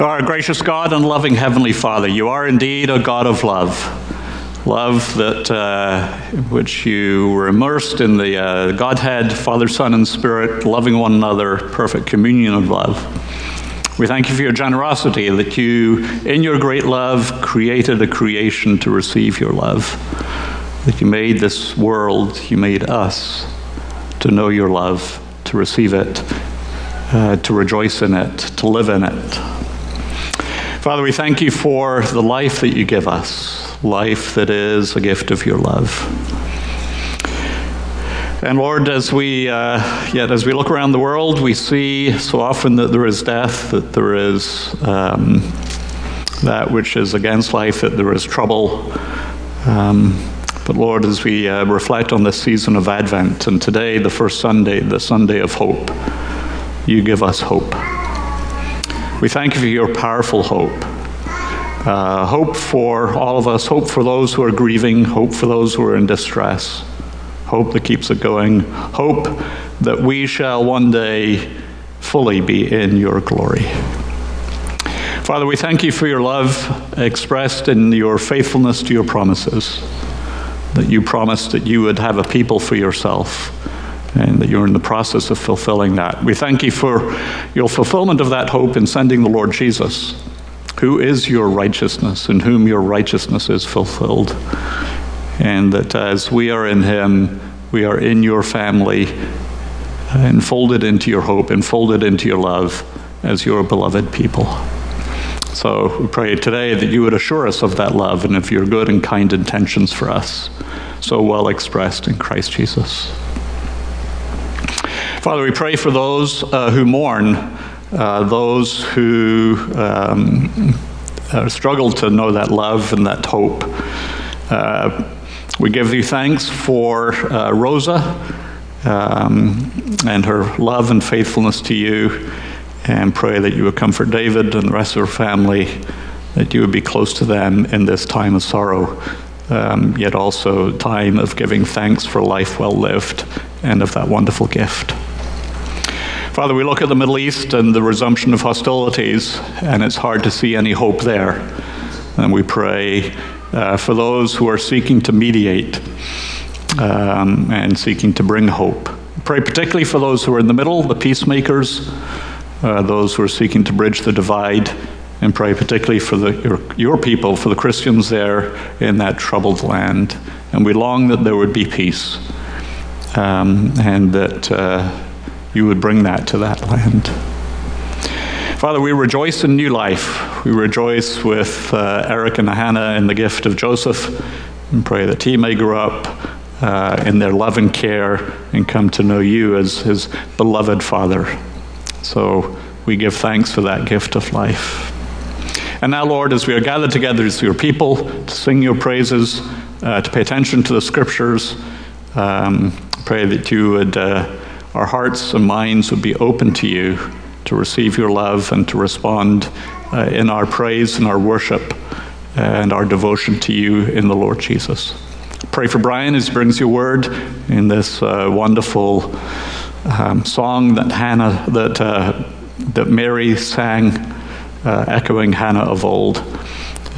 Our gracious God and loving Heavenly Father, you are indeed a God of love. Love that uh, which you were immersed in the uh, Godhead, Father, Son, and Spirit, loving one another, perfect communion of love. We thank you for your generosity that you, in your great love, created a creation to receive your love. That you made this world, you made us to know your love, to receive it, uh, to rejoice in it, to live in it. Father, we thank you for the life that you give us, life that is a gift of your love. And Lord, as we uh, yet as we look around the world, we see so often that there is death, that there is um, that which is against life, that there is trouble. Um, but Lord, as we uh, reflect on this season of Advent, and today, the first Sunday, the Sunday of hope, you give us hope. We thank you for your powerful hope. Uh, hope for all of us, hope for those who are grieving, hope for those who are in distress hope that keeps it going, hope that we shall one day fully be in your glory. Father, we thank you for your love expressed in your faithfulness to your promises, that you promised that you would have a people for yourself and that you're in the process of fulfilling that. We thank you for your fulfillment of that hope in sending the Lord Jesus, who is your righteousness, in whom your righteousness is fulfilled and that as we are in Him, we are in your family, enfolded into your hope, enfolded into your love as your beloved people. So we pray today that you would assure us of that love and of your good and kind intentions for us, so well expressed in Christ Jesus. Father, we pray for those uh, who mourn, uh, those who um, uh, struggle to know that love and that hope. Uh, we give you thanks for uh, Rosa um, and her love and faithfulness to you, and pray that you would comfort David and the rest of her family, that you would be close to them in this time of sorrow, um, yet also time of giving thanks for life well lived and of that wonderful gift. Father, we look at the Middle East and the resumption of hostilities, and it's hard to see any hope there. And we pray uh, for those who are seeking to mediate um, and seeking to bring hope. Pray particularly for those who are in the middle, the peacemakers, uh, those who are seeking to bridge the divide, and pray particularly for the, your, your, people, for the Christians there in that troubled land. And we long that there would be peace um, and that uh, you would bring that to that land. Father, we rejoice in new life. We rejoice with uh, Eric and Hannah in the gift of Joseph and pray that he may grow up uh, in their love and care and come to know you as his beloved Father. So we give thanks for that gift of life. And now, Lord, as we are gathered together as your people to sing your praises, uh, to pay attention to the scriptures, um, pray that you would, uh, our hearts and minds would be open to you to receive your love and to respond uh, in our praise and our worship and our devotion to you in the Lord Jesus. Pray for Brian as he brings your word in this uh, wonderful um, song that Hannah, that, uh, that Mary sang, uh, echoing Hannah of old,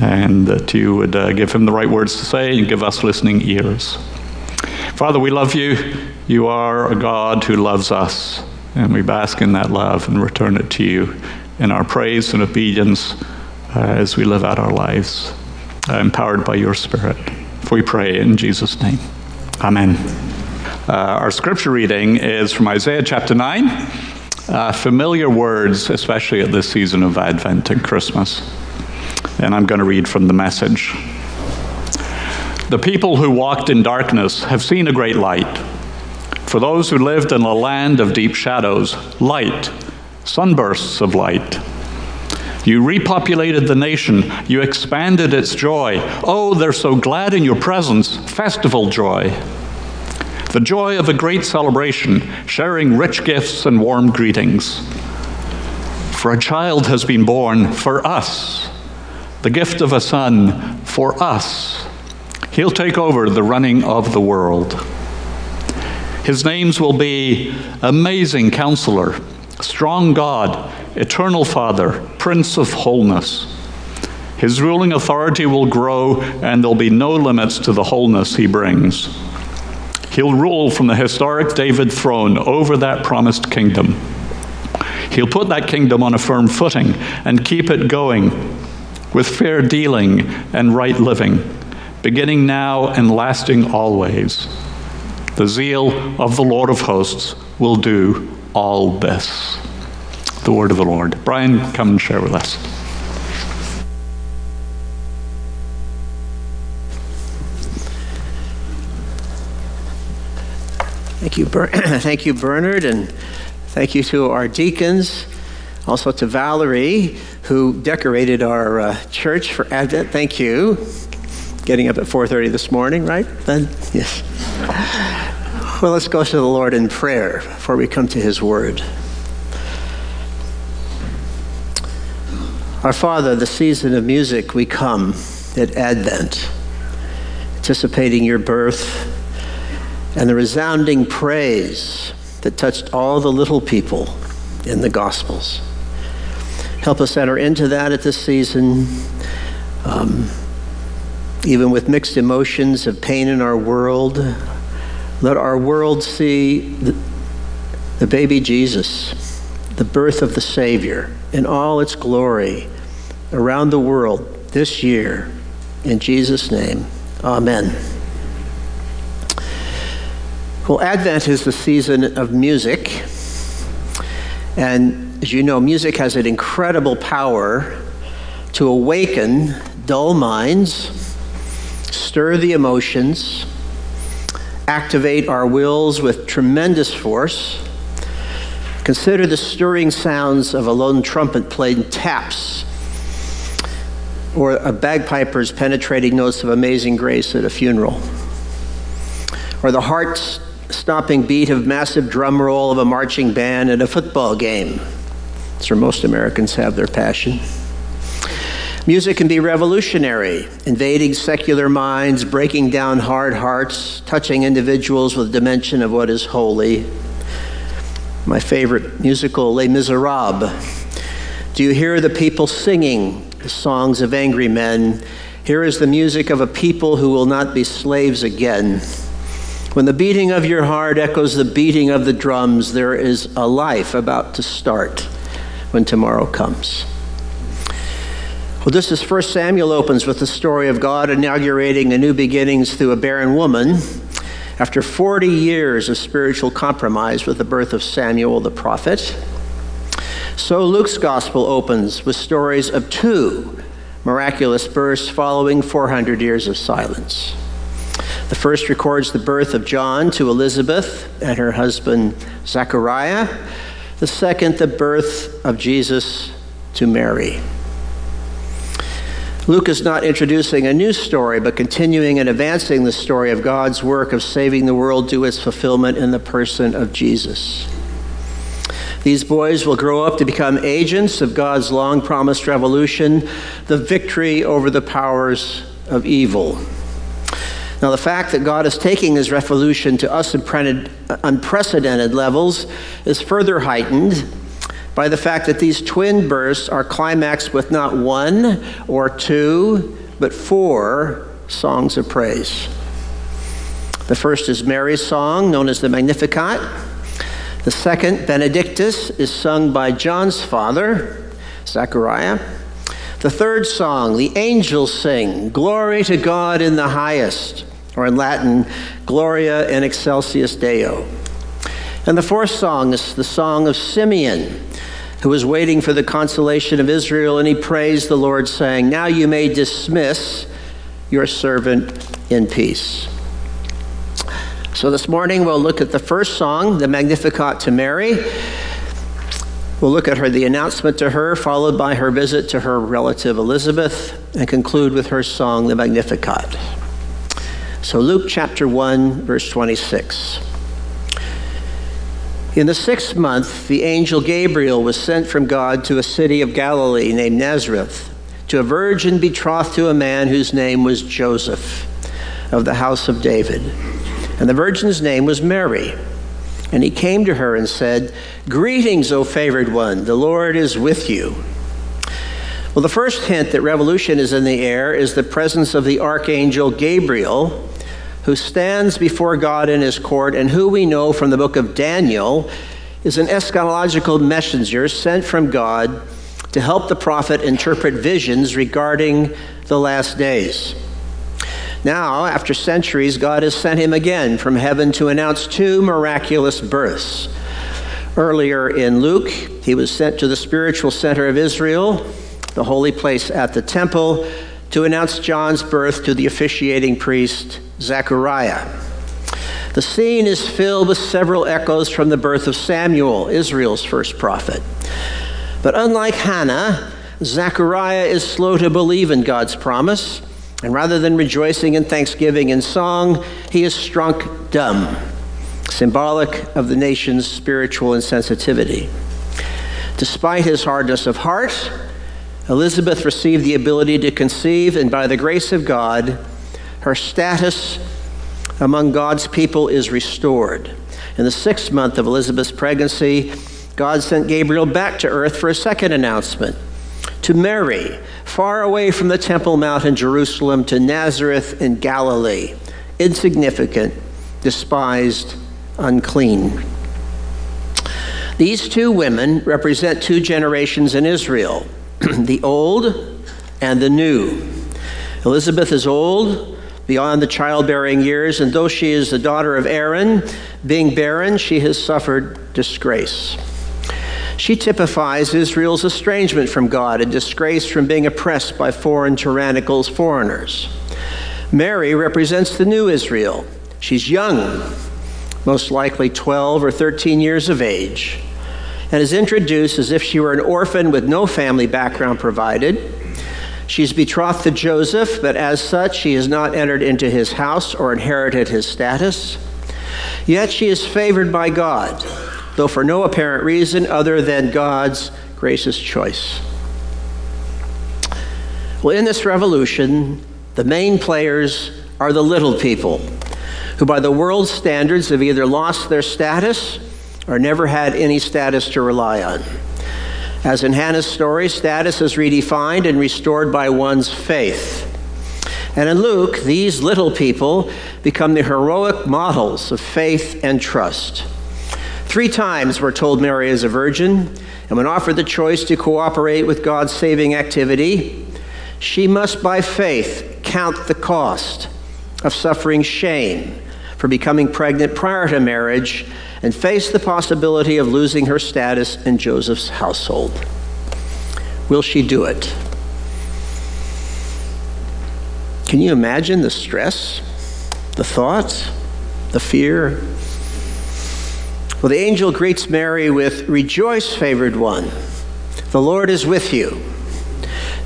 and that you would uh, give him the right words to say and give us listening ears. Father, we love you. You are a God who loves us, and we bask in that love and return it to you in our praise and obedience uh, as we live out our lives, uh, empowered by your Spirit. For we pray in Jesus' name. Amen. Uh, our scripture reading is from Isaiah chapter 9. Uh, familiar words, especially at this season of Advent and Christmas. And I'm going to read from the message. The people who walked in darkness have seen a great light. For those who lived in a land of deep shadows, light sunbursts of light. You repopulated the nation. You expanded its joy. Oh, they're so glad in your presence, festival joy. The joy of a great celebration, sharing rich gifts and warm greetings. For a child has been born for us, the gift of a son for us. He'll take over the running of the world. His names will be Amazing Counselor strong God, eternal Father, Prince of wholeness. His ruling authority will grow, and there'll be no limits to the wholeness he brings. He'll rule from the historic David throne over that promised kingdom. He'll put that kingdom on a firm footing and keep it going with fair dealing and right living, beginning now and lasting always. The zeal of the Lord of hosts will do all this. The word of the Lord. Brian, come and share with us. Thank you, Ber- thank you, Bernard, and thank you to our deacons, also to Valerie, who decorated our uh, church for Advent. Thank you. Getting up at 4:30 this morning, right? Then yes. Well, let's go to the Lord in prayer before we come to His Word. Our Father, the season of music, we come at Advent, anticipating your birth and the resounding praise that touched all the little people in the Gospels. Help us enter into that at this season, um, even with mixed emotions of pain in our world. Let our world see the, the baby Jesus, the birth of the Savior, in all its glory around the world this year. In Jesus' name, amen. Well, Advent is the season of music. And as you know, music has an incredible power to awaken dull minds, stir the emotions, activate our wills with tremendous force. Consider the stirring sounds of a lone trumpet playing taps or a bagpiper's penetrating notes of amazing grace at a funeral, or the heart stopping beat of massive drum roll of a marching band at a football game. That's where most Americans have their passion. Music can be revolutionary, invading secular minds, breaking down hard hearts, touching individuals with dimension of what is holy. My favorite musical, Les Miserables. Do you hear the people singing the songs of angry men? Here is the music of a people who will not be slaves again. When the beating of your heart echoes the beating of the drums, there is a life about to start when tomorrow comes. Well, this is 1 Samuel opens with the story of God inaugurating a new beginnings through a barren woman after 40 years of spiritual compromise with the birth of Samuel the prophet. So Luke's gospel opens with stories of two miraculous births following 400 years of silence. The first records the birth of John to Elizabeth and her husband Zechariah. The second, the birth of Jesus to Mary. Luke is not introducing a new story, but continuing and advancing the story of God's work of saving the world to its fulfillment in the person of Jesus. These boys will grow up to become agents of God's long promised revolution, the victory over the powers of evil. Now, the fact that God is taking his revolution to us unprecedented levels is further heightened by the fact that these twin bursts are climaxed with not one or two, but four songs of praise. The first is Mary's song, known as the Magnificat. The second, Benedictus, is sung by John's father, Zechariah. The third song, the angels sing, Glory to God in the highest or in Latin, Gloria in Excelsis Deo. And the fourth song is the song of Simeon, who was waiting for the consolation of Israel, and he praised the Lord, saying, Now you may dismiss your servant in peace. So this morning we'll look at the first song, the Magnificat to Mary. We'll look at her, the announcement to her, followed by her visit to her relative Elizabeth, and conclude with her song, the Magnificat. So, Luke chapter 1, verse 26. In the sixth month, the angel Gabriel was sent from God to a city of Galilee named Nazareth to a virgin betrothed to a man whose name was Joseph of the house of David. And the virgin's name was Mary. And he came to her and said, Greetings, O favored one, the Lord is with you. Well, the first hint that revolution is in the air is the presence of the archangel Gabriel, who stands before God in his court, and who we know from the book of Daniel is an eschatological messenger sent from God to help the prophet interpret visions regarding the last days. Now, after centuries, God has sent him again from heaven to announce two miraculous births. Earlier in Luke, he was sent to the spiritual center of Israel, the holy place at the temple, to announce John's birth to the officiating priest, Zechariah. The scene is filled with several echoes from the birth of Samuel, Israel's first prophet. But unlike Hannah, Zechariah is slow to believe in God's promise and rather than rejoicing in thanksgiving and song, he is struck dumb, symbolic of the nation's spiritual insensitivity. Despite his hardness of heart, Elizabeth received the ability to conceive, and by the grace of God, her status among God's people is restored. In the sixth month of Elizabeth's pregnancy, God sent Gabriel back to earth for a second announcement to Mary, far away from the Temple Mount in Jerusalem, to Nazareth in Galilee, insignificant, despised, unclean. These two women represent two generations in Israel the old and the new. Elizabeth is old, beyond the childbearing years, and though she is the daughter of Aaron, being barren, she has suffered disgrace. She typifies Israel's estrangement from God and disgrace from being oppressed by foreign tyrannical foreigners. Mary represents the new Israel. She's young, most likely 12 or 13 years of age, and is introduced as if she were an orphan with no family background provided. She's betrothed to Joseph, but as such, she has not entered into his house or inherited his status. Yet she is favored by God though for no apparent reason other than God's gracious choice. Well, in this revolution, the main players are the little people, who by the world's standards have either lost their status or never had any status to rely on. As in Hannah's story, status is redefined and restored by one's faith. And in Luke, these little people become the heroic models of faith and trust. Three times we're told Mary is a virgin, and when offered the choice to cooperate with God's saving activity, she must by faith count the cost of suffering shame for becoming pregnant prior to marriage and face the possibility of losing her status in Joseph's household. Will she do it? Can you imagine the stress, the thoughts, the fear, well, the angel greets Mary with, Rejoice, favored one, the Lord is with you.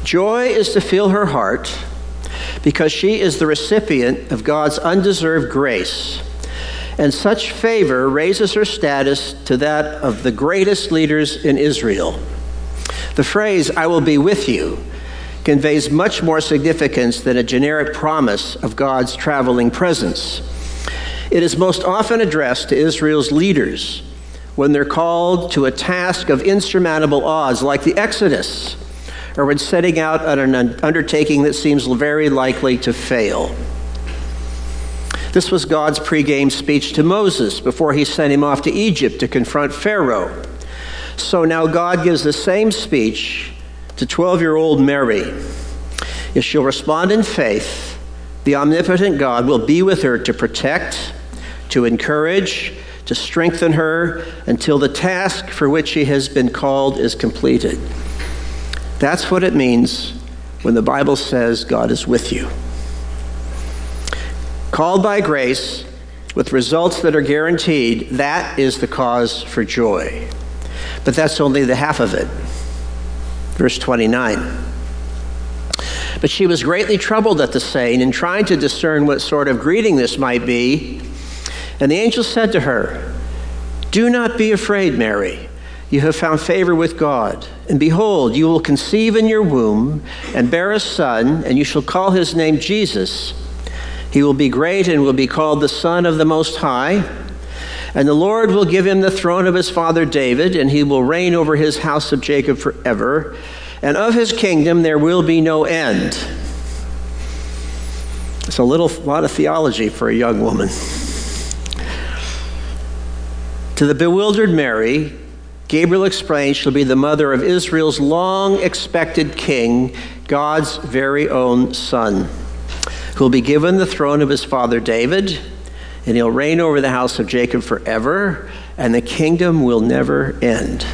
Joy is to fill her heart because she is the recipient of God's undeserved grace. And such favor raises her status to that of the greatest leaders in Israel. The phrase, I will be with you, conveys much more significance than a generic promise of God's traveling presence. It is most often addressed to Israel's leaders when they're called to a task of insurmountable odds, like the Exodus, or when setting out on an undertaking that seems very likely to fail. This was God's pregame speech to Moses before he sent him off to Egypt to confront Pharaoh. So now God gives the same speech to 12 year old Mary. If she'll respond in faith, the omnipotent God will be with her to protect, to encourage, to strengthen her until the task for which she has been called is completed. That's what it means when the Bible says God is with you. Called by grace, with results that are guaranteed, that is the cause for joy. But that's only the half of it. Verse 29. But she was greatly troubled at the saying, and trying to discern what sort of greeting this might be. And the angel said to her, Do not be afraid, Mary. You have found favor with God. And behold, you will conceive in your womb and bear a son, and you shall call his name Jesus. He will be great and will be called the Son of the Most High. And the Lord will give him the throne of his father David, and he will reign over his house of Jacob forever. And of his kingdom there will be no end. It's a little lot of theology for a young woman. To the bewildered Mary, Gabriel explains she'll be the mother of Israel's long expected king, God's very own son, who will be given the throne of his father David and he'll reign over the house of Jacob forever, and the kingdom will never end.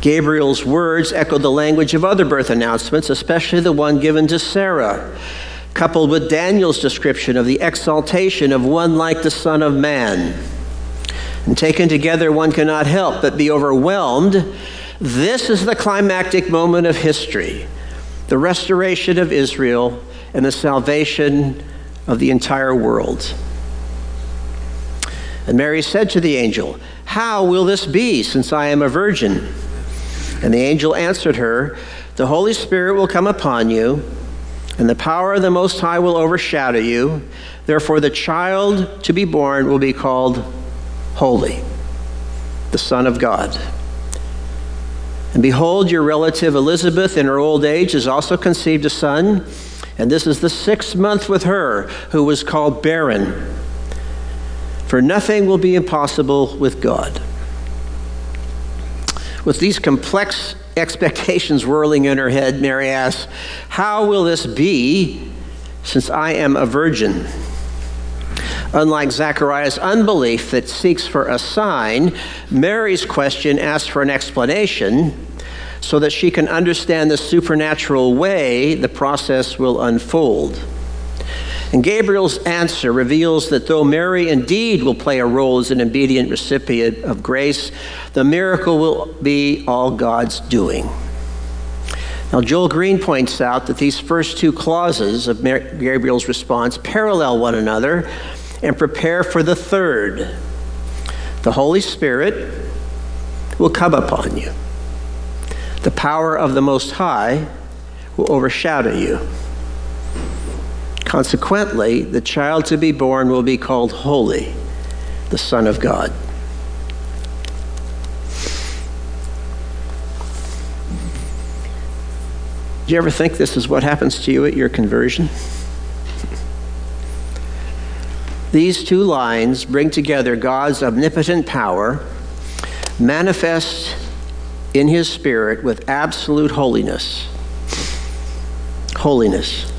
Gabriel's words echo the language of other birth announcements, especially the one given to Sarah, coupled with Daniel's description of the exaltation of one like the Son of Man. And taken together, one cannot help but be overwhelmed. This is the climactic moment of history the restoration of Israel and the salvation of the entire world. And Mary said to the angel, How will this be, since I am a virgin? And the angel answered her, The Holy Spirit will come upon you, and the power of the Most High will overshadow you. Therefore, the child to be born will be called Holy, the Son of God. And behold, your relative Elizabeth, in her old age, has also conceived a son. And this is the sixth month with her, who was called barren. For nothing will be impossible with God. With these complex expectations whirling in her head, Mary asks, How will this be since I am a virgin? Unlike Zechariah's unbelief that seeks for a sign, Mary's question asks for an explanation so that she can understand the supernatural way the process will unfold. And Gabriel's answer reveals that though Mary indeed will play a role as an obedient recipient of grace, the miracle will be all God's doing. Now, Joel Green points out that these first two clauses of Gabriel's response parallel one another and prepare for the third. The Holy Spirit will come upon you the power of the Most High will overshadow you. Consequently, the child to be born will be called Holy, the Son of God. Do you ever think this is what happens to you at your conversion? These two lines bring together God's omnipotent power, manifest in his spirit with absolute holiness. Holiness.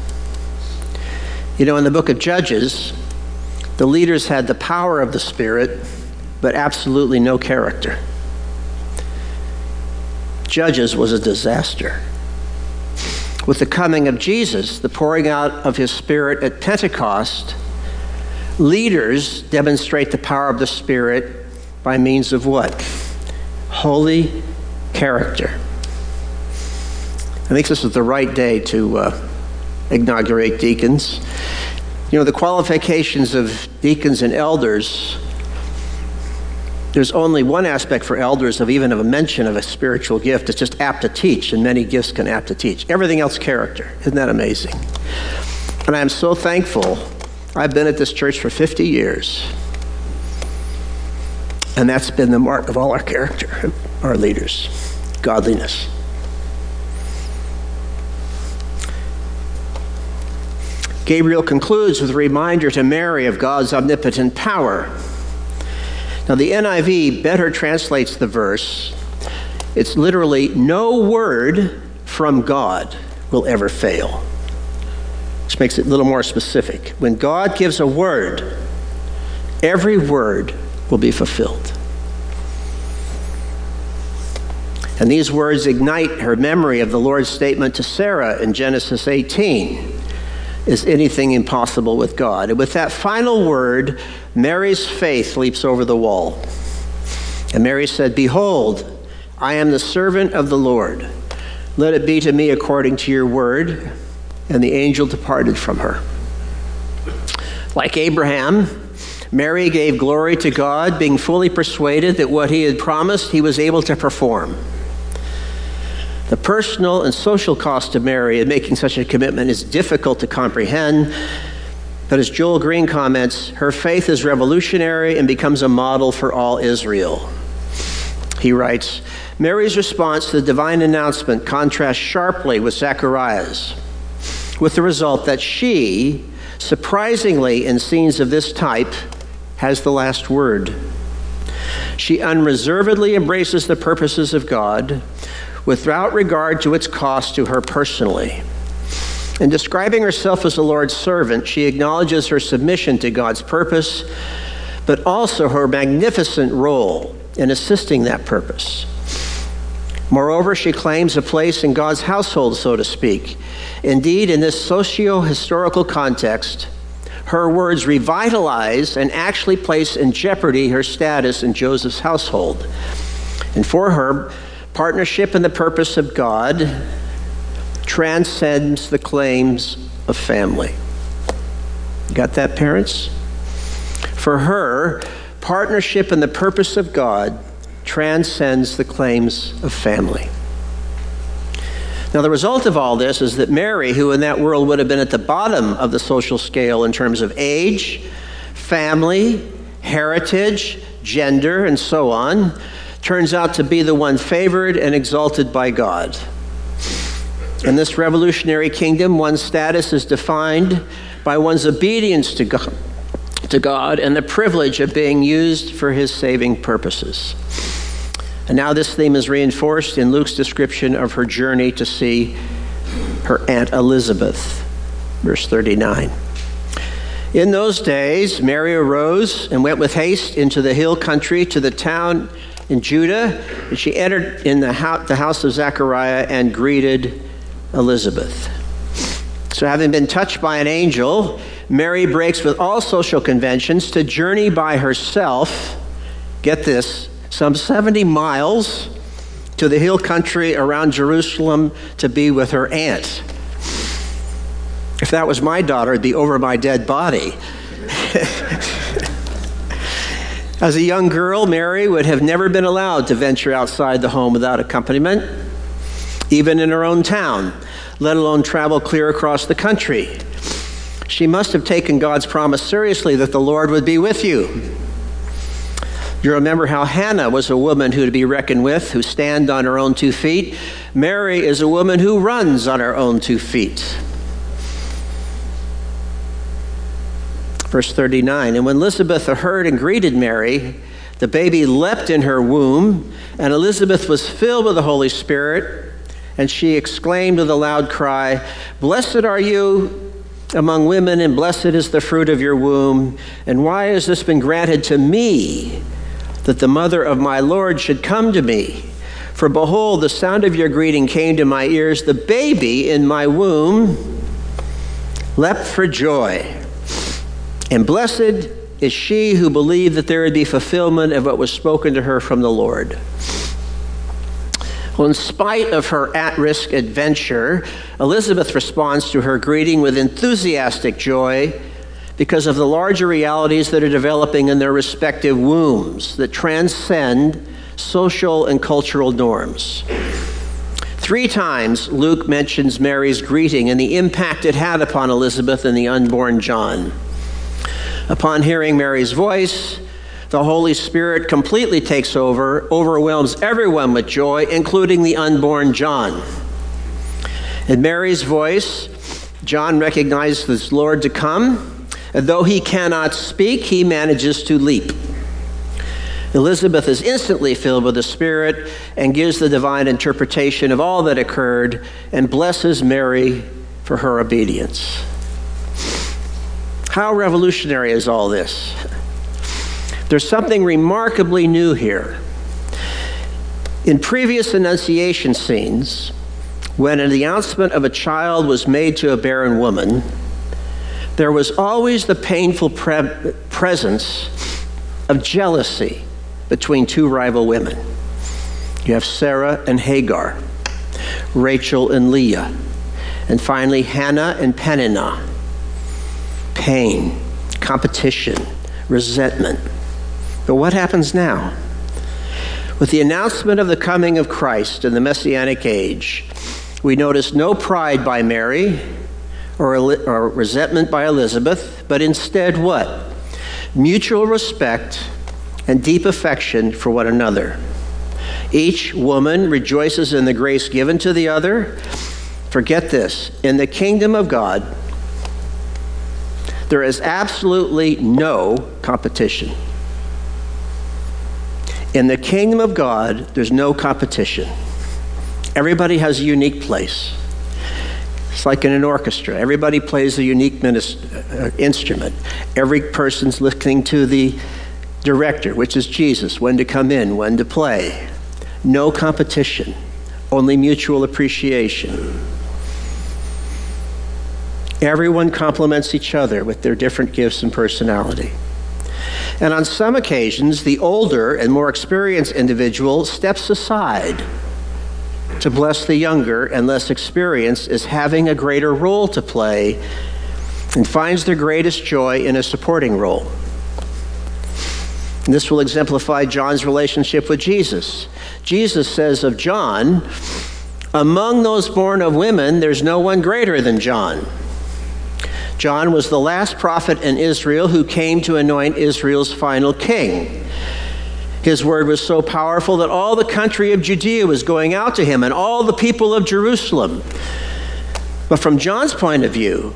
You know, in the book of Judges, the leaders had the power of the Spirit, but absolutely no character. Judges was a disaster. With the coming of Jesus, the pouring out of his Spirit at Pentecost, leaders demonstrate the power of the Spirit by means of what? Holy character. I think this is the right day to uh, inaugurate deacons. You know, the qualifications of deacons and elders, there's only one aspect for elders of even of a mention of a spiritual gift. It's just apt to teach, and many gifts can apt to teach. Everything else, character. Isn't that amazing? And I am so thankful. I've been at this church for 50 years. And that's been the mark of all our character, our leaders godliness. Gabriel concludes with a reminder to Mary of God's omnipotent power. Now, the NIV better translates the verse. It's literally, no word from God will ever fail, which makes it a little more specific. When God gives a word, every word will be fulfilled. And these words ignite her memory of the Lord's statement to Sarah in Genesis 18 Is anything impossible with God? And with that final word, Mary's faith leaps over the wall. And Mary said, Behold, I am the servant of the Lord. Let it be to me according to your word. And the angel departed from her. Like Abraham, Mary gave glory to God, being fully persuaded that what he had promised he was able to perform. The personal and social cost to Mary in making such a commitment is difficult to comprehend, But as Joel Green comments, her faith is revolutionary and becomes a model for all Israel. He writes Mary's response to the divine announcement contrasts sharply with Zechariah's, with the result that she, surprisingly in scenes of this type, has the last word. She unreservedly embraces the purposes of God without regard to its cost to her personally. In describing herself as the Lord's servant, she acknowledges her submission to God's purpose, but also her magnificent role in assisting that purpose. Moreover, she claims a place in God's household, so to speak. Indeed, in this socio historical context, her words revitalize and actually place in jeopardy her status in Joseph's household. And for her, partnership in the purpose of God transcends the claims of family. Got that, parents? For her, partnership in the purpose of God transcends the claims of family. Now, the result of all this is that Mary, who in that world would have been at the bottom of the social scale in terms of age, family, heritage, gender, and so on, turns out to be the one favored and exalted by God. In this revolutionary kingdom, one's status is defined by one's obedience to God, to God and the privilege of being used for his saving purposes. And now this theme is reinforced in Luke's description of her journey to see her Aunt Elizabeth. Verse 39. In those days, Mary arose and went with haste into the hill country to the town in Judah, and she entered in the house of Zechariah and greeted Elizabeth. So, having been touched by an angel, Mary breaks with all social conventions to journey by herself. Get this some 70 miles to the hill country around Jerusalem to be with her aunt. If that was my daughter, it'd be over my dead body. As a young girl, Mary would have never been allowed to venture outside the home without accompaniment, even in her own town, let alone travel clear across the country. She must have taken God's promise seriously that the Lord would be with you. You remember how Hannah was a woman who to be reckoned with, who stands on her own two feet. Mary is a woman who runs on her own two feet. Verse 39 And when Elizabeth heard and greeted Mary, the baby leapt in her womb, and Elizabeth was filled with the Holy Spirit, and she exclaimed with a loud cry, Blessed are you among women, and blessed is the fruit of your womb. And why has this been granted to me? that the mother of my Lord should come to me. For behold, the sound of your greeting came to my ears. The baby in my womb leapt for joy. And blessed is she who believed that there would be fulfillment of what was spoken to her from the Lord. Well, in spite of her at risk adventure, Elizabeth responds to her greeting with enthusiastic joy because of the larger realities that are developing in their respective wombs that transcend social and cultural norms. Three times Luke mentions Mary's greeting and the impact it had upon Elizabeth and the unborn John. Upon hearing Mary's voice, the Holy Spirit completely takes over, overwhelms everyone with joy, including the unborn John. In Mary's voice, John recognizes the Lord to come and though he cannot speak, he manages to leap. Elizabeth is instantly filled with the Spirit and gives the divine interpretation of all that occurred and blesses Mary for her obedience. How revolutionary is all this? There's something remarkably new here. In previous Annunciation scenes, when an announcement of a child was made to a barren woman, there was always the painful pre- presence of jealousy between two rival women. You have Sarah and Hagar, Rachel and Leah, and finally Hannah and Peninnah. Pain, competition, resentment. But what happens now? With the announcement of the coming of Christ in the Messianic age, we notice no pride by Mary or, or resentment by Elizabeth, but instead what? Mutual respect and deep affection for one another. Each woman rejoices in the grace given to the other. Forget this in the kingdom of God, there is absolutely no competition. In the kingdom of God, there's no competition. Everybody has a unique place. It's like in an orchestra. Everybody plays a unique uh, instrument. Every person's listening to the director, which is Jesus, when to come in, when to play. No competition, only mutual appreciation. Everyone complements each other with their different gifts and personality. And on some occasions, the older and more experienced individual steps aside to bless the younger and less experienced as having a greater role to play and finds their greatest joy in a supporting role. And this will exemplify John's relationship with Jesus. Jesus says of John, Among those born of women, there's no one greater than John. John was the last prophet in Israel who came to anoint Israel's final king. His word was so powerful that all the country of Judea was going out to him and all the people of Jerusalem. But from John's point of view,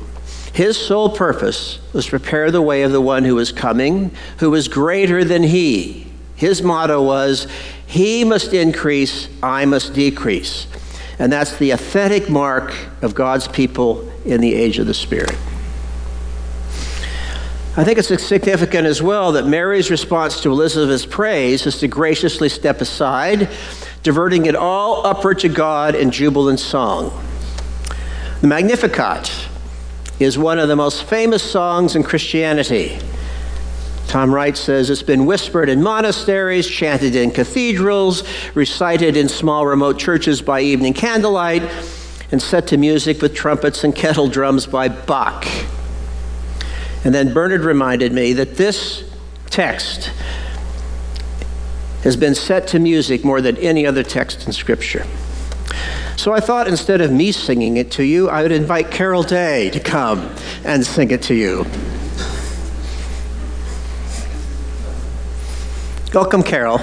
his sole purpose was to prepare the way of the one who was coming, who was greater than he. His motto was, He must increase, I must decrease. And that's the authentic mark of God's people in the age of the Spirit. I think it's significant as well that Mary's response to Elizabeth's praise is to graciously step aside, diverting it all upward to God in jubilant song. The Magnificat is one of the most famous songs in Christianity. Tom Wright says it's been whispered in monasteries, chanted in cathedrals, recited in small remote churches by evening candlelight, and set to music with trumpets and kettle drums by Bach. And then Bernard reminded me that this text has been set to music more than any other text in Scripture. So I thought instead of me singing it to you, I would invite Carol Day to come and sing it to you. Welcome, Carol.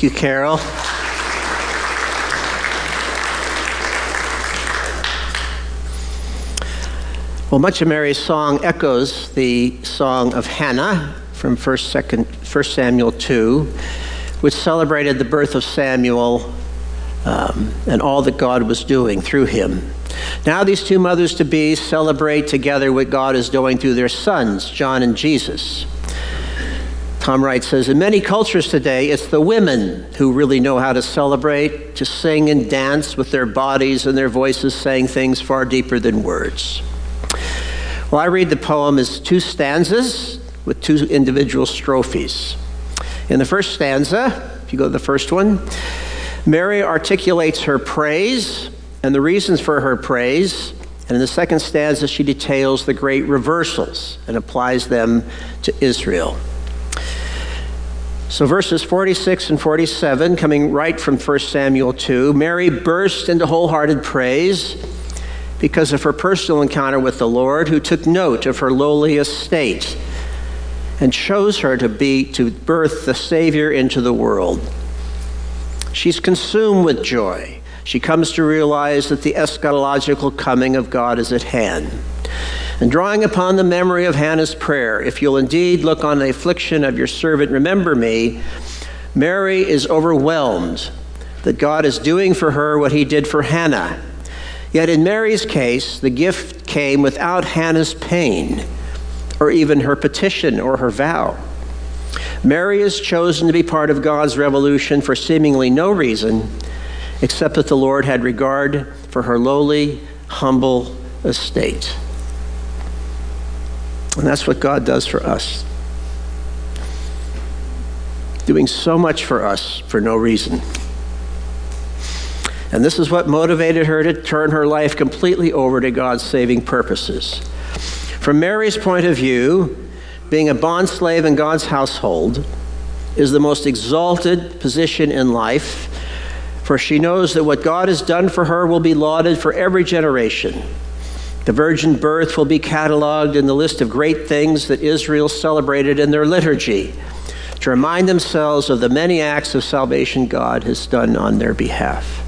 Thank you, Carol. Well, much of Mary's song echoes the song of Hannah from 1, 1 Samuel 2, which celebrated the birth of Samuel um, and all that God was doing through him. Now, these two mothers to be celebrate together what God is doing through their sons, John and Jesus. Tom Wright says In many cultures today, it's the women who really know how to celebrate, to sing and dance with their bodies and their voices, saying things far deeper than words. Well, I read the poem as two stanzas with two individual strophes. In the first stanza, if you go to the first one, Mary articulates her praise and the reasons for her praise. And in the second stanza, she details the great reversals and applies them to Israel. So, verses 46 and 47, coming right from 1 Samuel 2, Mary burst into wholehearted praise because of her personal encounter with the Lord, who took note of her lowly estate and chose her to be to birth the Savior into the world. She's consumed with joy. She comes to realize that the eschatological coming of God is at hand. And drawing upon the memory of Hannah's prayer, if you'll indeed look on the affliction of your servant, remember me, Mary is overwhelmed that God is doing for her what he did for Hannah Yet in Mary's case, the gift came without Hannah's pain, or even her petition or her vow. Mary is chosen to be part of God's revolution for seemingly no reason, except that the Lord had regard for her lowly, humble estate. And that's what God does for us. Doing so much for us for no reason. And this is what motivated her to turn her life completely over to God's saving purposes. From Mary's point of view, being a bondslave in God's household is the most exalted position in life, for she knows that what God has done for her will be lauded for every generation. The virgin birth will be cataloged in the list of great things that Israel celebrated in their liturgy to remind themselves of the many acts of salvation God has done on their behalf.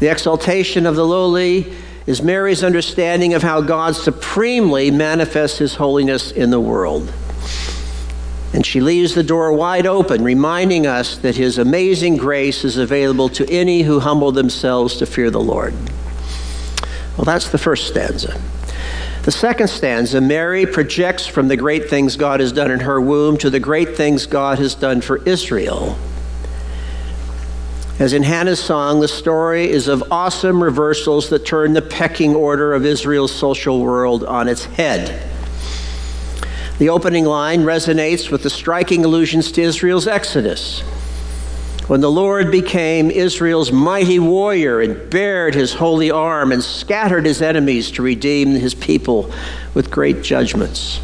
The exaltation of the lowly is Mary's understanding of how God supremely manifests his holiness in the world. And she leaves the door wide open, reminding us that his amazing grace is available to any who humble themselves to fear the Lord. Well, that's the first stanza. The second stanza, Mary projects from the great things God has done in her womb to the great things God has done for Israel. As in Hannah's song, the story is of awesome reversals that turn the pecking order of Israel's social world on its head. The opening line resonates with the striking allusions to Israel's exodus. When the Lord became Israel's mighty warrior and bared his holy arm and scattered his enemies to redeem his people with great judgments.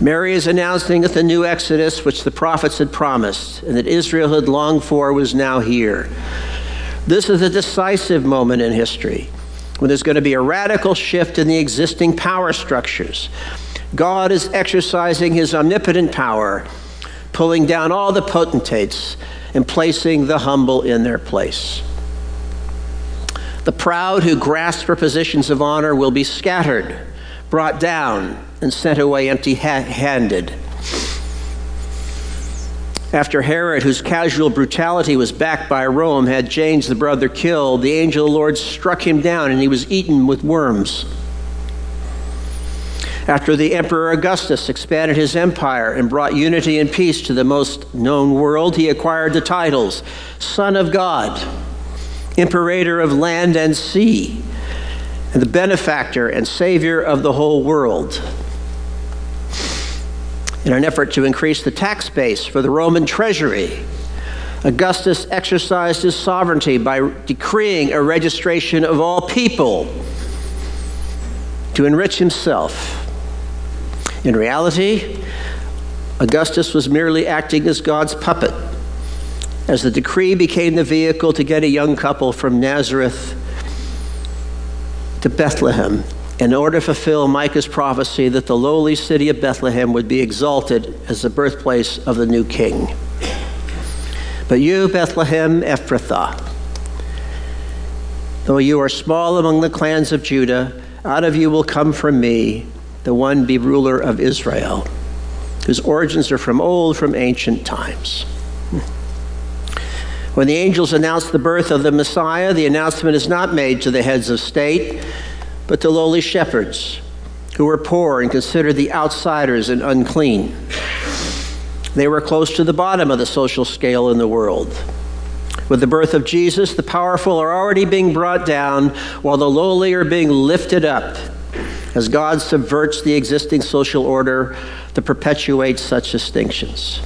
Mary is announcing that the new Exodus, which the prophets had promised and that Israel had longed for, was now here. This is a decisive moment in history when there's going to be a radical shift in the existing power structures. God is exercising his omnipotent power, pulling down all the potentates and placing the humble in their place. The proud who grasp for positions of honor will be scattered, brought down, and sent away empty handed. After Herod, whose casual brutality was backed by Rome, had James the brother killed, the angel of the Lord struck him down and he was eaten with worms. After the Emperor Augustus expanded his empire and brought unity and peace to the most known world, he acquired the titles Son of God, Imperator of land and sea, and the benefactor and savior of the whole world in an effort to increase the tax base for the Roman treasury. Augustus exercised his sovereignty by decreeing a registration of all people to enrich himself. In reality, Augustus was merely acting as God's puppet, as the decree became the vehicle to get a young couple from Nazareth to Bethlehem in order to fulfill Micah's prophecy that the lowly city of Bethlehem would be exalted as the birthplace of the new king. But you, Bethlehem Ephrathah, though you are small among the clans of Judah, out of you will come from me the one be ruler of Israel, whose origins are from old, from ancient times. When the angels announce the birth of the Messiah, the announcement is not made to the heads of state, but to lowly shepherds who were poor and considered the outsiders and unclean. They were close to the bottom of the social scale in the world. With the birth of Jesus, the powerful are already being brought down, while the lowly are being lifted up as God subverts the existing social order that perpetuates such distinctions.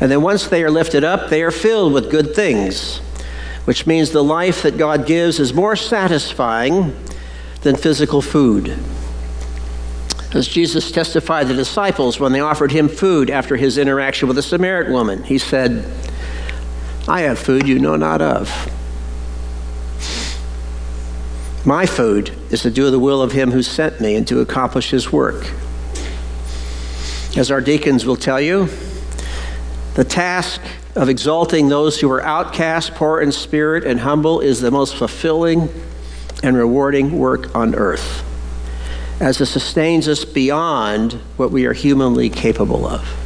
And then once they are lifted up, they are filled with good things, which means the life that God gives is more satisfying than physical food. As Jesus testified to the disciples when they offered him food after his interaction with the Samaritan woman, he said, I have food you know not of. My food is to do the will of him who sent me and to accomplish his work. As our deacons will tell you, the task of exalting those who are outcast, poor in spirit, and humble is the most fulfilling and rewarding work on earth, as it sustains us beyond what we are humanly capable of.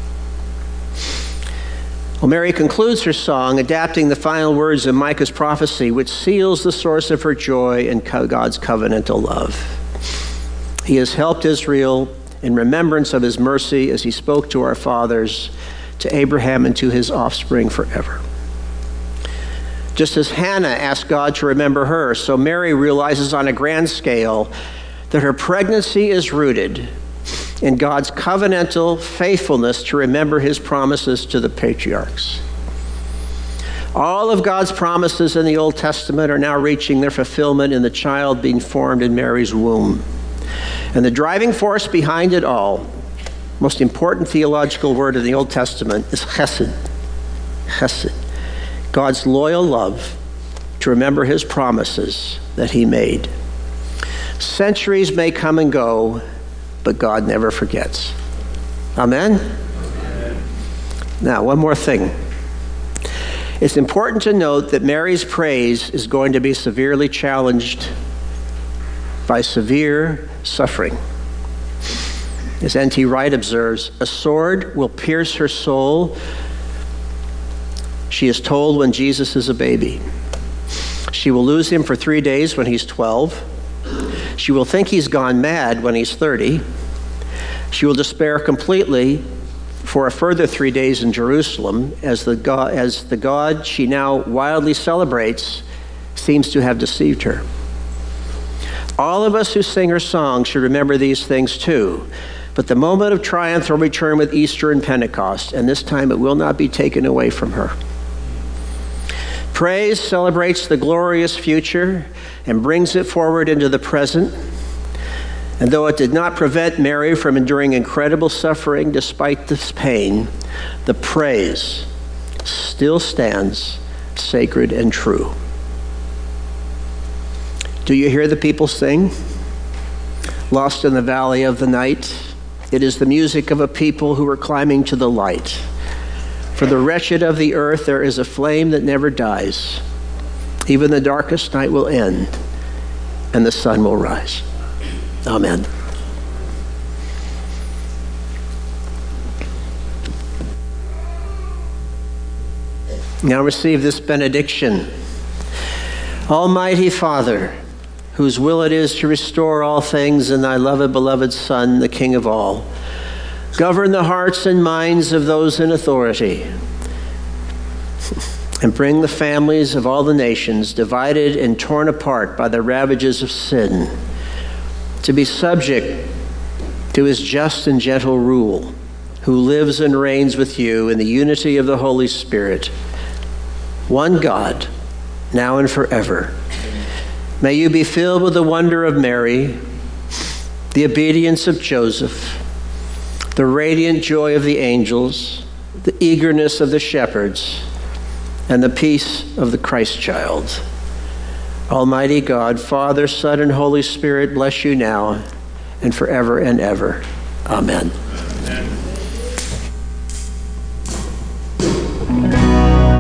Well, Mary concludes her song adapting the final words of Micah's prophecy, which seals the source of her joy and God's covenantal love. He has helped Israel in remembrance of his mercy as he spoke to our fathers, to Abraham, and to his offspring forever. Just as Hannah asked God to remember her, so Mary realizes on a grand scale that her pregnancy is rooted in God's covenantal faithfulness to remember his promises to the patriarchs. All of God's promises in the Old Testament are now reaching their fulfillment in the child being formed in Mary's womb. And the driving force behind it all, most important theological word in the Old Testament, is chesed. Chesed. God's loyal love to remember his promises that he made. Centuries may come and go, but God never forgets. Amen? Now, one more thing. It's important to note that Mary's praise is going to be severely challenged by severe suffering. As N.T. Wright observes, a sword will pierce her soul. She is told when Jesus is a baby. She will lose him for three days when he's 12. She will think he's gone mad when he's 30. She will despair completely for a further three days in Jerusalem as the, God, as the God she now wildly celebrates seems to have deceived her. All of us who sing her songs should remember these things too. But the moment of triumph will return with Easter and Pentecost, and this time it will not be taken away from her. Praise celebrates the glorious future and brings it forward into the present. And though it did not prevent Mary from enduring incredible suffering despite this pain, the praise still stands sacred and true. Do you hear the people sing? Lost in the valley of the night, it is the music of a people who are climbing to the light. For the wretched of the earth, there is a flame that never dies. Even the darkest night will end, and the sun will rise. Amen. Now receive this benediction. Almighty Father, whose will it is to restore all things in thy loved, beloved Son, the King of all Govern the hearts and minds of those in authority. And bring the families of all the nations, divided and torn apart by the ravages of sin, to be subject to his just and gentle rule, who lives and reigns with you in the unity of the Holy Spirit, one God, now and forever. May you be filled with the wonder of Mary, the obedience of Joseph the radiant joy of the angels, the eagerness of the shepherds, and the peace of the Christ child. Almighty God, Father, Son, and Holy Spirit, bless you now and forever and ever. Amen. Amen.